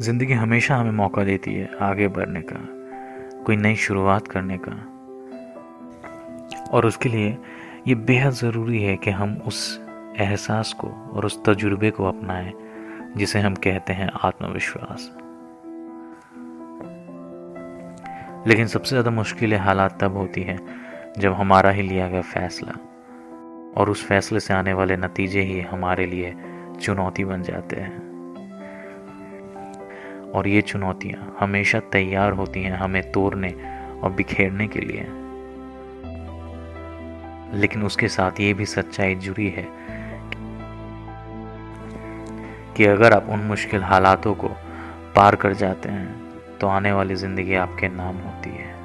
ज़िंदगी हमेशा हमें मौका देती है आगे बढ़ने का, कोई नई शुरुआत करने का। और उसके लिए ये बेहद ज़रूरी है कि हम उस एहसास को और उस तजुर्बे को अपनाएँ, जिसे हम कहते हैं आत्मविश्वास। लेकिन सबसे ज़्यादा मुश्किल हालात तब होती है जब हमारा ही लिया गया फैसला और उस फैसले से आने वाले नतीजे ही हमारे लिए चुनौती बन जाते हैं। और ये चुनौतियाँ हमेशा तैयार होती हैं हमें तोड़ने और बिखेरने के लिए। लेकिन उसके साथ ये भी सच्चाई जुड़ी है कि अगर आप उन मुश्किल हालातों को पार कर जाते हैं तो आने वाली ज़िंदगी आपके नाम होती है।